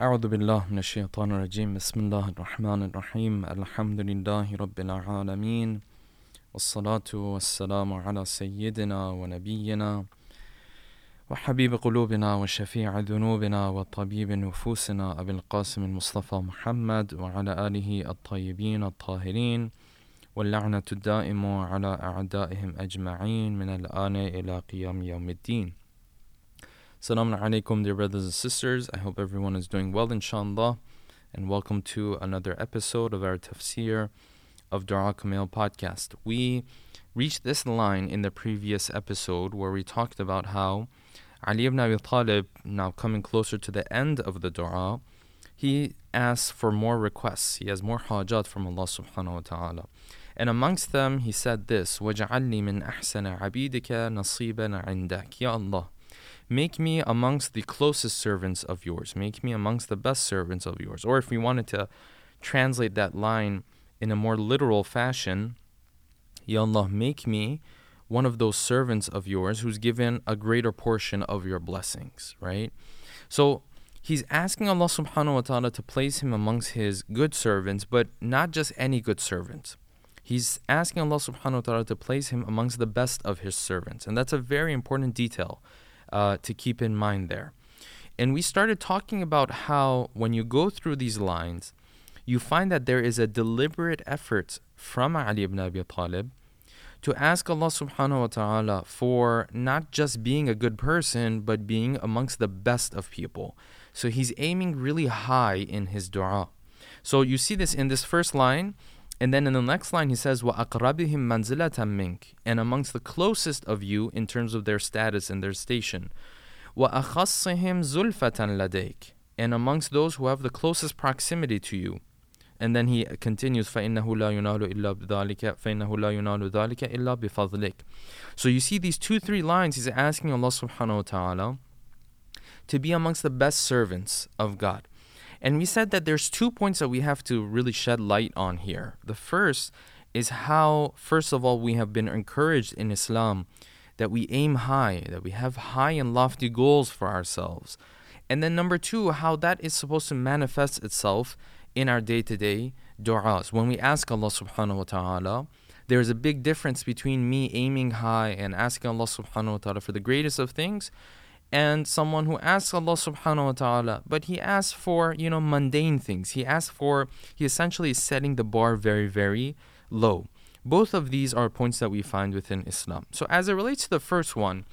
أعوذ بالله من الشيطان الرجيم. بسم الله الرحمن الرحيم. الحمد لله رب العالمين والصلاة والسلام على سيدنا ونبينا وحبيب قلوبنا وشفيع ذنوبنا وطبيب نفوسنا أبي القاسم المصطفى محمد وعلى آله الطيبين الطاهرين واللعنة الدائم على أعدائهم أجمعين من الآن إلى قيام يوم الدين. Assalamu alaikum, dear brothers and sisters. I hope everyone is doing well, inshallah. And welcome to another episode of our tafsir of Dua Kumail podcast. We reached this line in the previous episode where we talked about how Ali ibn Abi Talib, now coming closer to the end of the dua, he asks for more requests. He has more hajat from Allah subhanahu wa ta'ala. And amongst them, he said this, وَجَعَلْنِي مِنْ أَحْسَنَ عَبِيدِكَ نَصِيبًا عِنْدَكَ Ya Allah, Make me amongst the closest servants of yours. Make me amongst the best servants of yours. Or if we wanted to translate that line in a more literal fashion, Ya Allah, make me one of those servants of yours who's given a greater portion of your blessings, right? So he's asking Allah subhanahu wa ta'ala to place him amongst his good servants, but not just any good servants. He's asking Allah subhanahu wa ta'ala to place him amongst the best of his servants. And that's a very important detail uh, to keep in mind there. And we started talking about how when you go through these lines, you find that there is a deliberate effort from Ali ibn Abi Talib to ask Allah subhanahu wa ta'ala for not just being a good person, but being amongst the best of people. So he's aiming really high in his dua. So you see this in this first line, and then in the next line he says, وَأَقْرَبِهِمْ مَنْزِلَةً مِنْكَ And amongst the closest of you in terms of their status and their station. وَأَخَصِّهِمْ زُلْفَةً لَدَيْكَ And amongst those who have the closest proximity to you. And then he continues, فَإِنَّهُ لَا يُنَالُ إِلَّا بِذَلِكَ فَإِنَّهُ لَا يُنَالُ ذَلِكَ إِلَّا بِفَضْلِكَ So you see these two, three lines, he's asking Allah subhanahu wa ta'ala to be amongst the best servants of God. And we said that there's two points that we have to really shed light on here. The first is how, first of all, we have been encouraged in Islam that we aim high, that we have high and lofty goals for ourselves. And then number two, how that is supposed to manifest itself in our day to day du'as. When we ask Allah subhanahu wa ta'ala, there's a big difference between me aiming high and asking Allah subhanahu wa ta'ala for the greatest of things and someone who asks Allah subhanahu wa ta'ala, but he asks for, you know, mundane things. He asks for, he essentially is setting the bar very, very low. Both of these are points that we find within Islam. So, as it relates to the first one,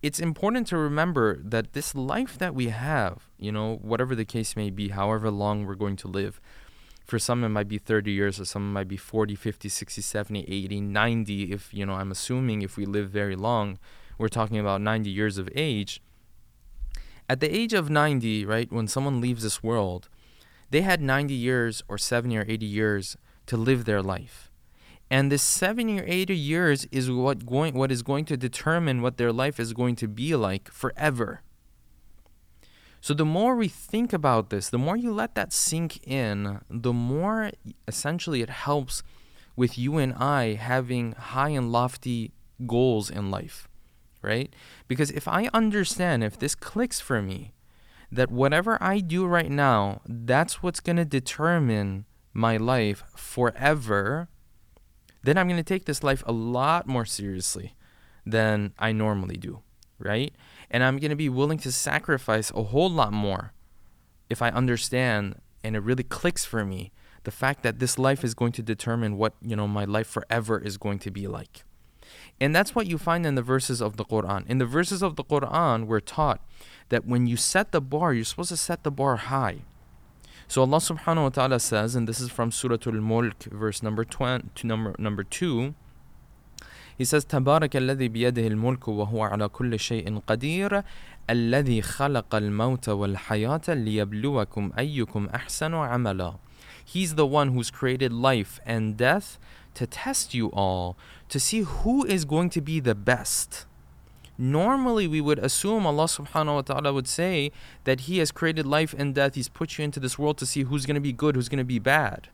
it's important to remember that this life that we have, you know, whatever the case may be, however long we're going to live, for some it might be 30 years, or some it might be 40, 50, 60, 70, 80, 90. If, you know, I'm assuming if we live very long, we're talking about 90 years of age at the age of 90, right, when someone leaves this world, they had 90 years or 70 or 80 years to live their life. And this 70 or 80 years is what going what is going to determine what their life is going to be like forever. So the more we think about this, the more you let that sink in, the more essentially it helps with you and I having high and lofty goals in life right? Because if I understand, if this clicks for me, that whatever I do right now, that's what's going to determine my life forever, then I'm going to take this life a lot more seriously than I normally do, right? And I'm going to be willing to sacrifice a whole lot more if I understand and it really clicks for me the fact that this life is going to determine what, you know, my life forever is going to be like. And that's what you find in the verses of the Quran. In the verses of the Quran, we're taught that when you set the bar, you're supposed to set the bar high. So Allah subhanahu wa ta'ala says, and this is from Surah Al-Mulk, verse number 20, number, number 2, he says, تبارك الذي بيده الملك وهو على كل شيء قدير الذي خلق الموت والحياة ليبلوكم أيكم أحسن عملا He's the one who's created life and death to test you all to see who is going to be the best. Normally, we would assume Allah subhanahu wa ta'ala would say that He has created life and death, He's put you into this world to see who's going to be good, who's going to be bad,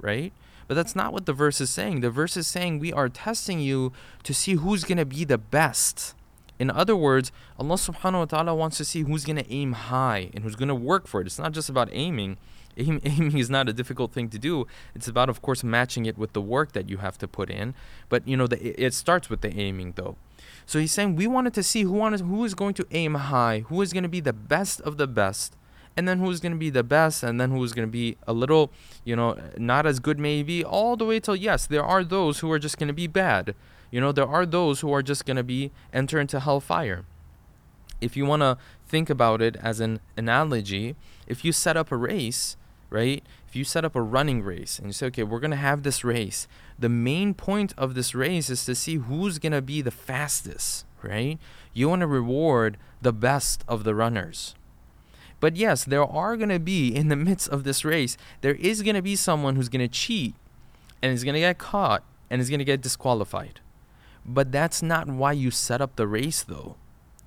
right? But that's not what the verse is saying. The verse is saying we are testing you to see who's going to be the best. In other words, Allah subhanahu wa ta'ala wants to see who's going to aim high and who's going to work for it. It's not just about aiming. Aim, aiming is not a difficult thing to do. It's about, of course, matching it with the work that you have to put in. But, you know, the, it starts with the aiming, though. So he's saying we wanted to see who wanted, who is going to aim high, who is going to be the best of the best, and then who's going to be the best, and then who's going to be a little, you know, not as good maybe, all the way till yes, there are those who are just going to be bad. You know, there are those who are just going to be enter into hellfire. If you want to think about it as an analogy, if you set up a race, right? If you set up a running race and you say, okay, we're going to have this race, the main point of this race is to see who's going to be the fastest, right? You want to reward the best of the runners. But yes, there are going to be, in the midst of this race, there is going to be someone who's going to cheat and is going to get caught and is going to get disqualified. But that's not why you set up the race, though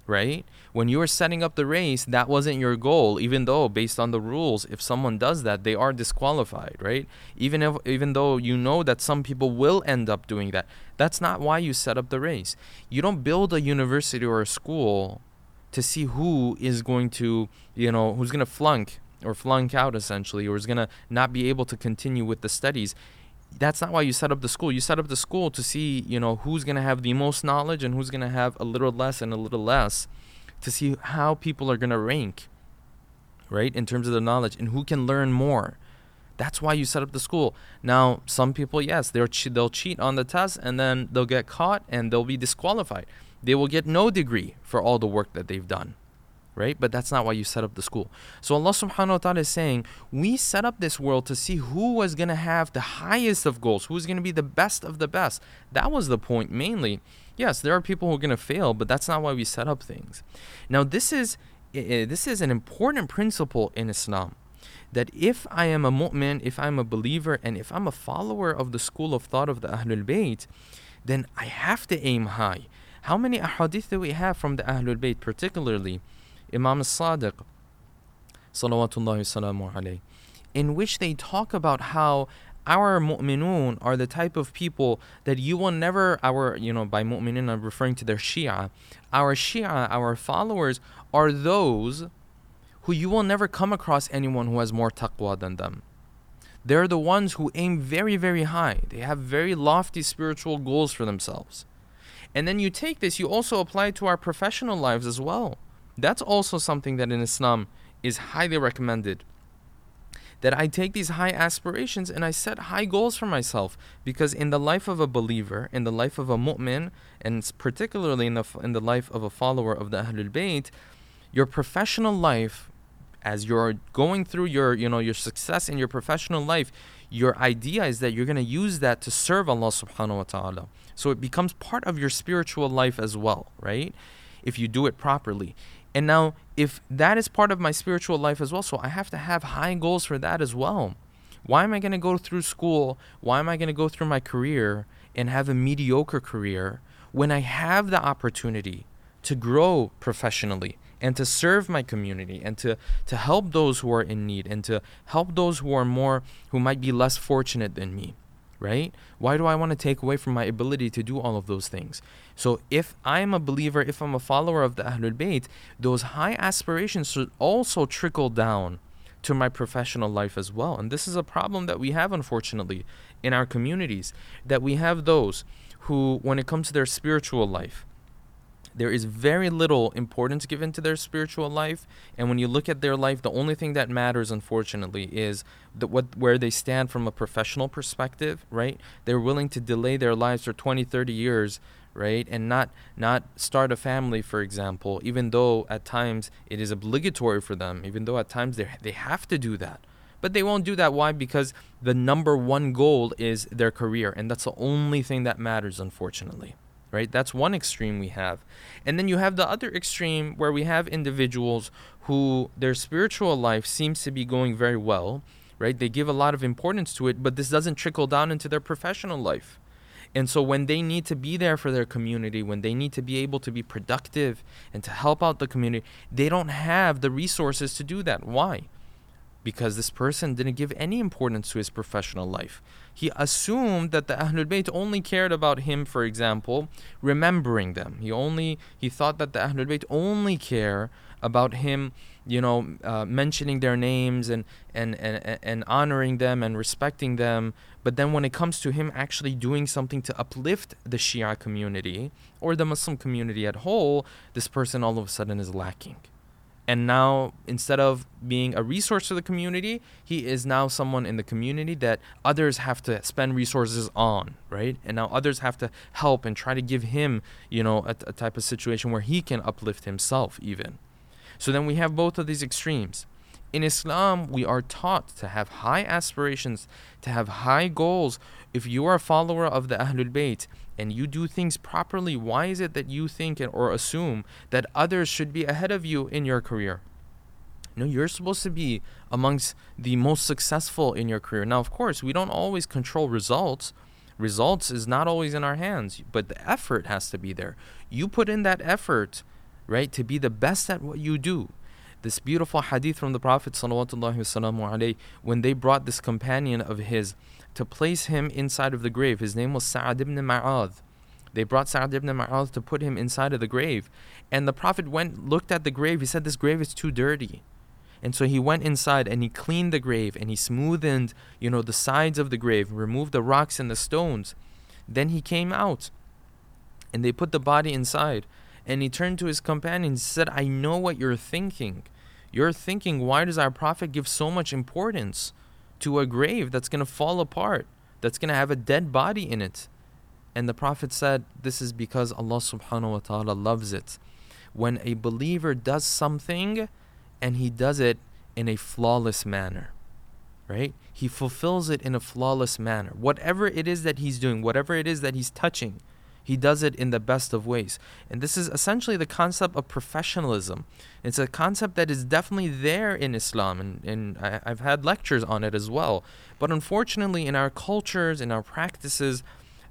right? When you were setting up the race, that wasn't your goal, even though based on the rules, if someone does that, they are disqualified, right? Even if even though you know that some people will end up doing that. That's not why you set up the race. You don't build a university or a school to see who is going to, you know, who's going to flunk or flunk out essentially or is going to not be able to continue with the studies that's not why you set up the school. You set up the school to see, you know, who's going to have the most knowledge and who's going to have a little less and a little less to see how people are going to rank, right, in terms of the knowledge and who can learn more. That's why you set up the school. Now, some people, yes, they'll che- they'll cheat on the test and then they'll get caught and they'll be disqualified. They will get no degree for all the work that they've done right? But that's not why you set up the school. So Allah subhanahu wa ta'ala is saying, we set up this world to see who was going to have the highest of goals, who's going to be the best of the best. That was the point mainly. Yes, there are people who are going to fail, but that's not why we set up things. Now, this is this is an important principle in Islam. That if I am a mu'min, if I'm a believer, and if I'm a follower of the school of thought of the Ahlul Bayt, then I have to aim high. How many ahadith do we have from the Ahlul Bayt, particularly Imam Sadiq, salawatullahi in which they talk about how our mu'minun are the type of people that you will never our you know by mu'minun I'm referring to their Shia our Shia our followers are those who you will never come across anyone who has more taqwa than them. They're the ones who aim very very high. They have very lofty spiritual goals for themselves. And then you take this you also apply it to our professional lives as well that's also something that in Islam is highly recommended. That I take these high aspirations and I set high goals for myself. Because in the life of a believer, in the life of a mu'min, and particularly in the, in the life of a follower of the Ahlul Bayt, your professional life, as you're going through your, you know, your success in your professional life, your idea is that you're going to use that to serve Allah subhanahu wa ta'ala. So it becomes part of your spiritual life as well, right? If you do it properly. And now, if that is part of my spiritual life as well, so I have to have high goals for that as well. Why am I going to go through school? Why am I going to go through my career and have a mediocre career when I have the opportunity to grow professionally and to serve my community and to, to help those who are in need and to help those who are more, who might be less fortunate than me? Right? Why do I want to take away from my ability to do all of those things? So if I'm a believer, if I'm a follower of the Ahlul Bayt, those high aspirations should also trickle down to my professional life as well. And this is a problem that we have, unfortunately, in our communities, that we have those who, when it comes to their spiritual life, there is very little importance given to their spiritual life and when you look at their life the only thing that matters unfortunately is the, what where they stand from a professional perspective right? They're willing to delay their lives for 20 30 years right? And not not start a family for example even though at times it is obligatory for them even though at times they they have to do that. But they won't do that. Why? Because the number one goal is their career and that's the only thing that matters unfortunately right? That's one extreme we have. And then you have the other extreme where we have individuals who their spiritual life seems to be going very well, right? They give a lot of importance to it, but this doesn't trickle down into their professional life. And so when they need to be there for their community, when they need to be able to be productive and to help out the community, they don't have the resources to do that. Why? because this person didn't give any importance to his professional life. He assumed that the Ahlul Bayt only cared about him, for example, remembering them. He only he thought that the Ahlul Bayt only care about him, you know, uh, mentioning their names and, and, and, and honoring them and respecting them. But then when it comes to him actually doing something to uplift the Shia community or the Muslim community at whole, this person all of a sudden is lacking and now instead of being a resource to the community he is now someone in the community that others have to spend resources on right and now others have to help and try to give him you know a, a type of situation where he can uplift himself even so then we have both of these extremes in Islam, we are taught to have high aspirations, to have high goals. If you are a follower of the Ahlul Bayt and you do things properly, why is it that you think or assume that others should be ahead of you in your career? No, you're supposed to be amongst the most successful in your career. Now, of course, we don't always control results. Results is not always in our hands, but the effort has to be there. You put in that effort, right, to be the best at what you do this beautiful hadith from the Prophet alayhi, when they brought this companion of his to place him inside of the grave. His name was Sa'ad ibn Ma'adh. They brought Sa'ad ibn Ma'adh to put him inside of the grave. And the Prophet went, looked at the grave. He said, This grave is too dirty. And so he went inside and he cleaned the grave and he smoothened, you know, the sides of the grave, removed the rocks and the stones. Then he came out and they put the body inside. And he turned to his companions and said, I know what you're thinking. You're thinking, why does our Prophet give so much importance to a grave that's going to fall apart, that's going to have a dead body in it? And the Prophet said, This is because Allah subhanahu wa ta'ala loves it. When a believer does something and he does it in a flawless manner, right? He fulfills it in a flawless manner. Whatever it is that he's doing, whatever it is that he's touching, he does it in the best of ways. And this is essentially the concept of professionalism. It's a concept that is definitely there in Islam, and, and I, I've had lectures on it as well. But unfortunately, in our cultures, in our practices,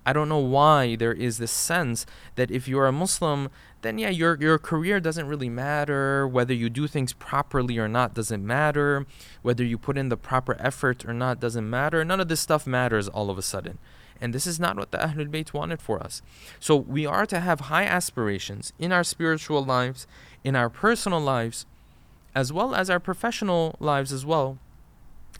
I don't know why there is this sense that if you're a Muslim, then yeah, your your career doesn't really matter. Whether you do things properly or not doesn't matter. Whether you put in the proper effort or not doesn't matter. None of this stuff matters all of a sudden. And this is not what the Ahlul Bayt wanted for us. So we are to have high aspirations in our spiritual lives, in our personal lives, as well as our professional lives as well.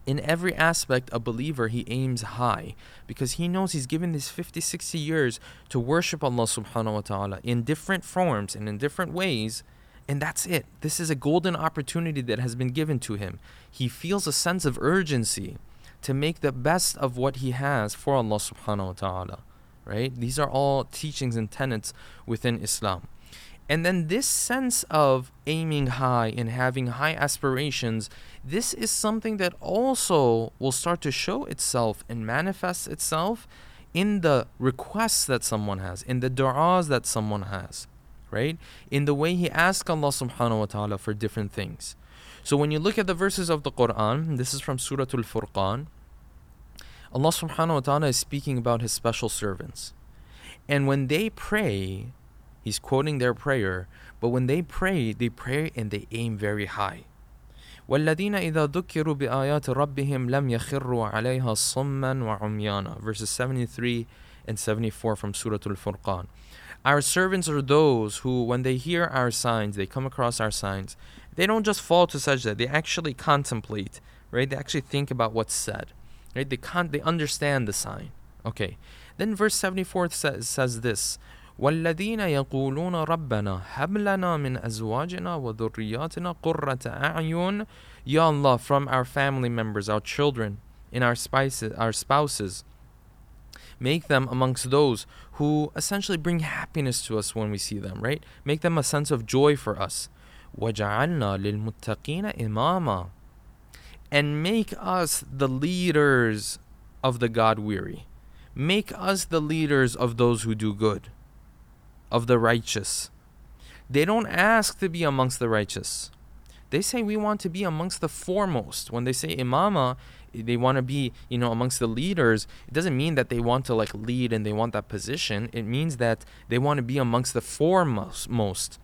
In every aspect, a believer, he aims high because he knows he's given these 50, 60 years to worship Allah subhanahu wa ta'ala in different forms and in different ways. And that's it. This is a golden opportunity that has been given to him. He feels a sense of urgency to make the best of what he has for Allah subhanahu wa ta'ala. Right? These are all teachings and tenets within Islam. And then this sense of aiming high and having high aspirations, this is something that also will start to show itself and manifest itself in the requests that someone has, in the du'as that someone has, right? In the way he asks Allah subhanahu wa ta'ala for different things. So when you look at the verses of the Quran, this is from Surah Al Furqan. Allah subhanahu wa ta'ala is speaking about his special servants. And when they pray, he's quoting their prayer, but when they pray, they pray and they aim very high. والذين إذا ذكروا بآيات ربهم لم يخروا عليها صما وعميانا verses 73 and 74 from Surah Al-Furqan Our servants are those who when they hear our signs they come across our signs they don't just fall to sajda, they actually contemplate, right? They actually think about what's said. Right? They can't they understand the sign. Okay. Then verse 74 says, says this والذين يقولون ربنا هب لنا من أزواجنا وذرياتنا قرة أعين Ya Allah from our family members our children in our spices our spouses make them amongst those who essentially bring happiness to us when we see them right make them a sense of joy for us وَجَعَلْنَا لِلْمُتَّقِينَ إِمَامًا And make us the leaders of the God weary. Make us the leaders of those who do good, of the righteous. They don't ask to be amongst the righteous. They say we want to be amongst the foremost. When they say imama, they want to be, you know, amongst the leaders. It doesn't mean that they want to like lead and they want that position. It means that they want to be amongst the foremost most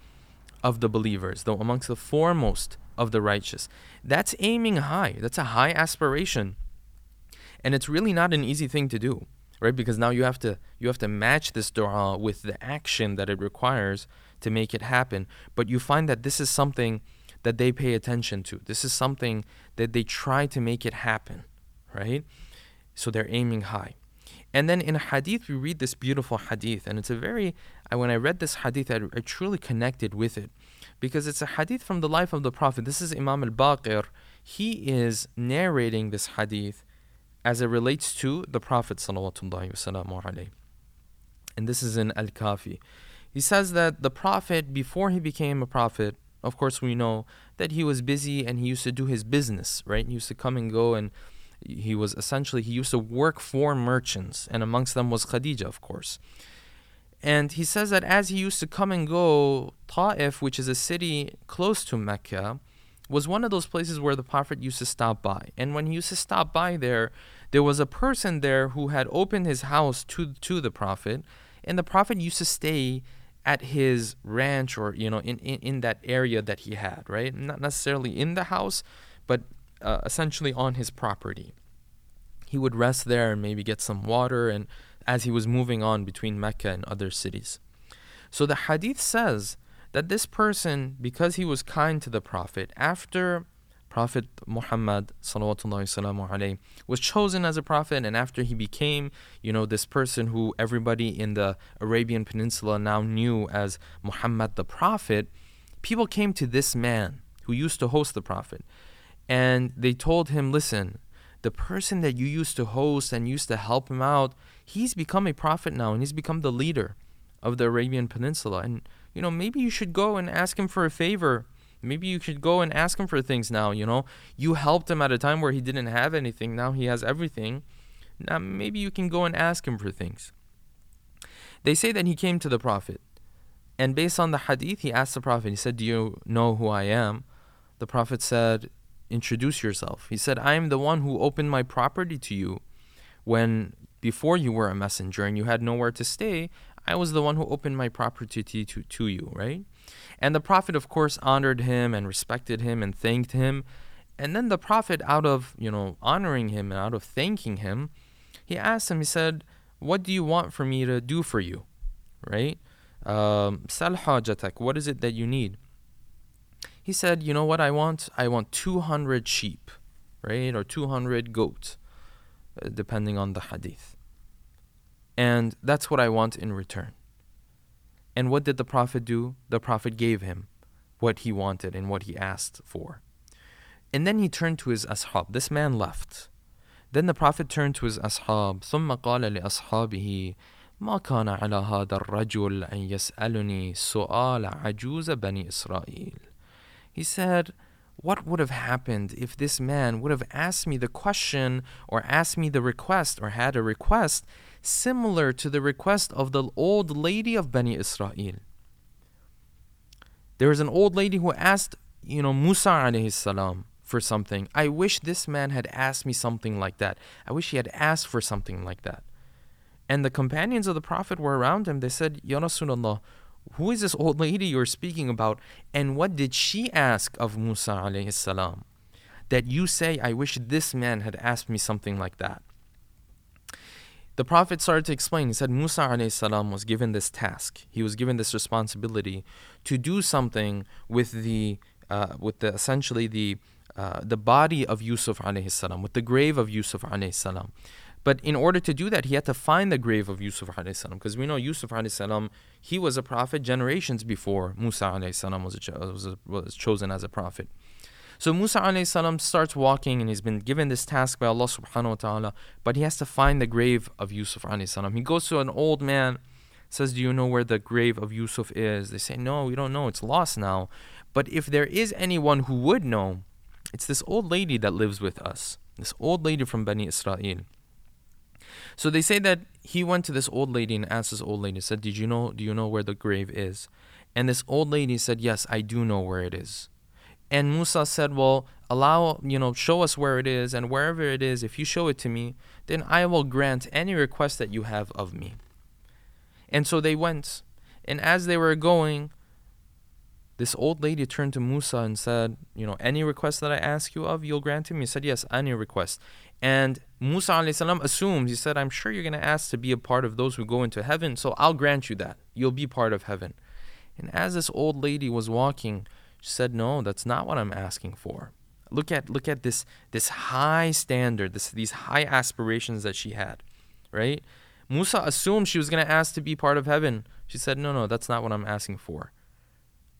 of the believers, though amongst the foremost of the righteous. That's aiming high. That's a high aspiration. And it's really not an easy thing to do, right? Because now you have to you have to match this dua with the action that it requires to make it happen. But you find that this is something that they pay attention to. This is something that they try to make it happen, right? So they're aiming high. And then in hadith, we read this beautiful hadith, and it's a very, uh, when I read this hadith, I, I truly connected with it because it's a hadith from the life of the Prophet. This is Imam al Baqir. He is narrating this hadith as it relates to the Prophet. And this is in Al Kafi. He says that the Prophet, before he became a Prophet, of course, we know that he was busy and he used to do his business, right? He used to come and go and he was essentially he used to work for merchants and amongst them was Khadija of course. And he says that as he used to come and go Ta'if which is a city close to Mecca was one of those places where the prophet used to stop by. And when he used to stop by there there was a person there who had opened his house to to the prophet and the prophet used to stay at his ranch or you know in, in, in that area that he had right? Not necessarily in the house but uh, essentially on his property. He would rest there and maybe get some water and as he was moving on between Mecca and other cities. So the hadith says that this person, because he was kind to the Prophet, after Prophet Muhammad alayhi, was chosen as a prophet, and after he became, you know, this person who everybody in the Arabian Peninsula now knew as Muhammad the Prophet, people came to this man who used to host the Prophet and they told him, listen, the person that you used to host and used to help him out, he's become a prophet now and he's become the leader of the Arabian Peninsula. And, you know, maybe you should go and ask him for a favor. Maybe you should go and ask him for things now, you know. You helped him at a time where he didn't have anything. Now he has everything. Now maybe you can go and ask him for things. They say that he came to the Prophet. And based on the hadith, he asked the Prophet, he said, Do you know who I am? The Prophet said, introduce yourself. He said, I am the one who opened my property to you when before you were a messenger and you had nowhere to stay. I was the one who opened my property to, to, to you, right? And the Prophet, of course, honored him and respected him and thanked him. And then the Prophet, out of, you know, honoring him and out of thanking him, he asked him, he said, What do you want for me to do for you? Right? Um, what is it that you need? he said, "You know what I want? I want 200 sheep, right, or 200 goats, uh, depending on the hadith. And that's what I want in return." And what did the prophet do? The prophet gave him what he wanted and what he asked for. And then he turned to his ashab. This man left. Then the prophet turned to his ashab. ثم قال لأصحابه ما كان على هذا الرجل أن يسألني سؤال عجوز بني إسرائيل he said, What would have happened if this man would have asked me the question or asked me the request or had a request similar to the request of the old lady of Bani Israel? There was an old lady who asked, you know, Musa alayhi salam for something. I wish this man had asked me something like that. I wish he had asked for something like that. And the companions of the Prophet were around him. They said, Ya Rasulullah, who is this old lady you're speaking about? And what did she ask of Musa alayhi salam? That you say, I wish this man had asked me something like that. The Prophet started to explain. He said Musa alayhi salam was given this task. He was given this responsibility to do something with the uh, with the essentially the uh, the body of Yusuf alayhi salam, with the grave of Yusuf alayhi salam. But in order to do that, he had to find the grave of Yusuf because we know Yusuf he was a prophet generations before Musa was, was, was chosen as a prophet. So Musa starts walking and he's been given this task by Allah subhanahu wa ta'ala, but he has to find the grave of Yusuf. He goes to an old man, says, Do you know where the grave of Yusuf is? They say, No, we don't know, it's lost now. But if there is anyone who would know, it's this old lady that lives with us, this old lady from Bani Israel. So they say that he went to this old lady and asked this old lady, said, Did you know do you know where the grave is? And this old lady said, Yes, I do know where it is. And Musa said, Well, allow, you know, show us where it is, and wherever it is, if you show it to me, then I will grant any request that you have of me. And so they went. And as they were going, this old lady turned to Musa and said, You know, any request that I ask you of, you'll grant him? He said, Yes, any request. And Musa salam assumed, he said, I'm sure you're going to ask to be a part of those who go into heaven, so I'll grant you that. You'll be part of heaven. And as this old lady was walking, she said, No, that's not what I'm asking for. Look at look at this this high standard, this these high aspirations that she had, right? Musa assumed she was going to ask to be part of heaven. She said, No, no, that's not what I'm asking for.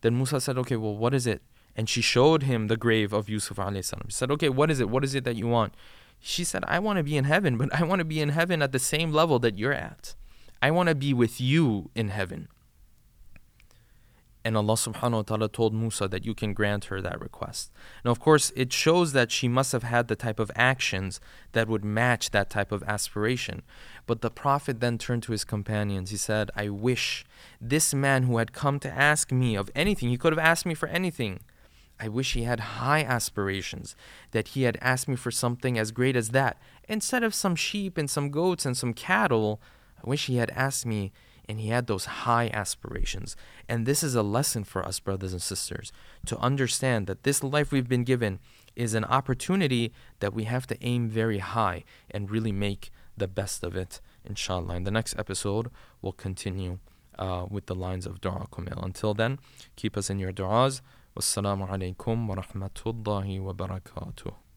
Then Musa said, Okay, well, what is it? And she showed him the grave of Yusuf. She said, Okay, what is it? What is it that you want? She said, I want to be in heaven, but I want to be in heaven at the same level that you're at. I want to be with you in heaven. And Allah subhanahu wa ta'ala told Musa that you can grant her that request. Now, of course, it shows that she must have had the type of actions that would match that type of aspiration. But the Prophet then turned to his companions. He said, I wish this man who had come to ask me of anything, he could have asked me for anything. I wish he had high aspirations, that he had asked me for something as great as that. Instead of some sheep and some goats and some cattle, I wish he had asked me and he had those high aspirations. And this is a lesson for us, brothers and sisters, to understand that this life we've been given is an opportunity that we have to aim very high and really make the best of it, inshallah. In the next episode, we'll continue uh, with the lines of Dua Kumail. Until then, keep us in your du'as. Wassalamu alaikum wa rahmatullahi wa barakatuh.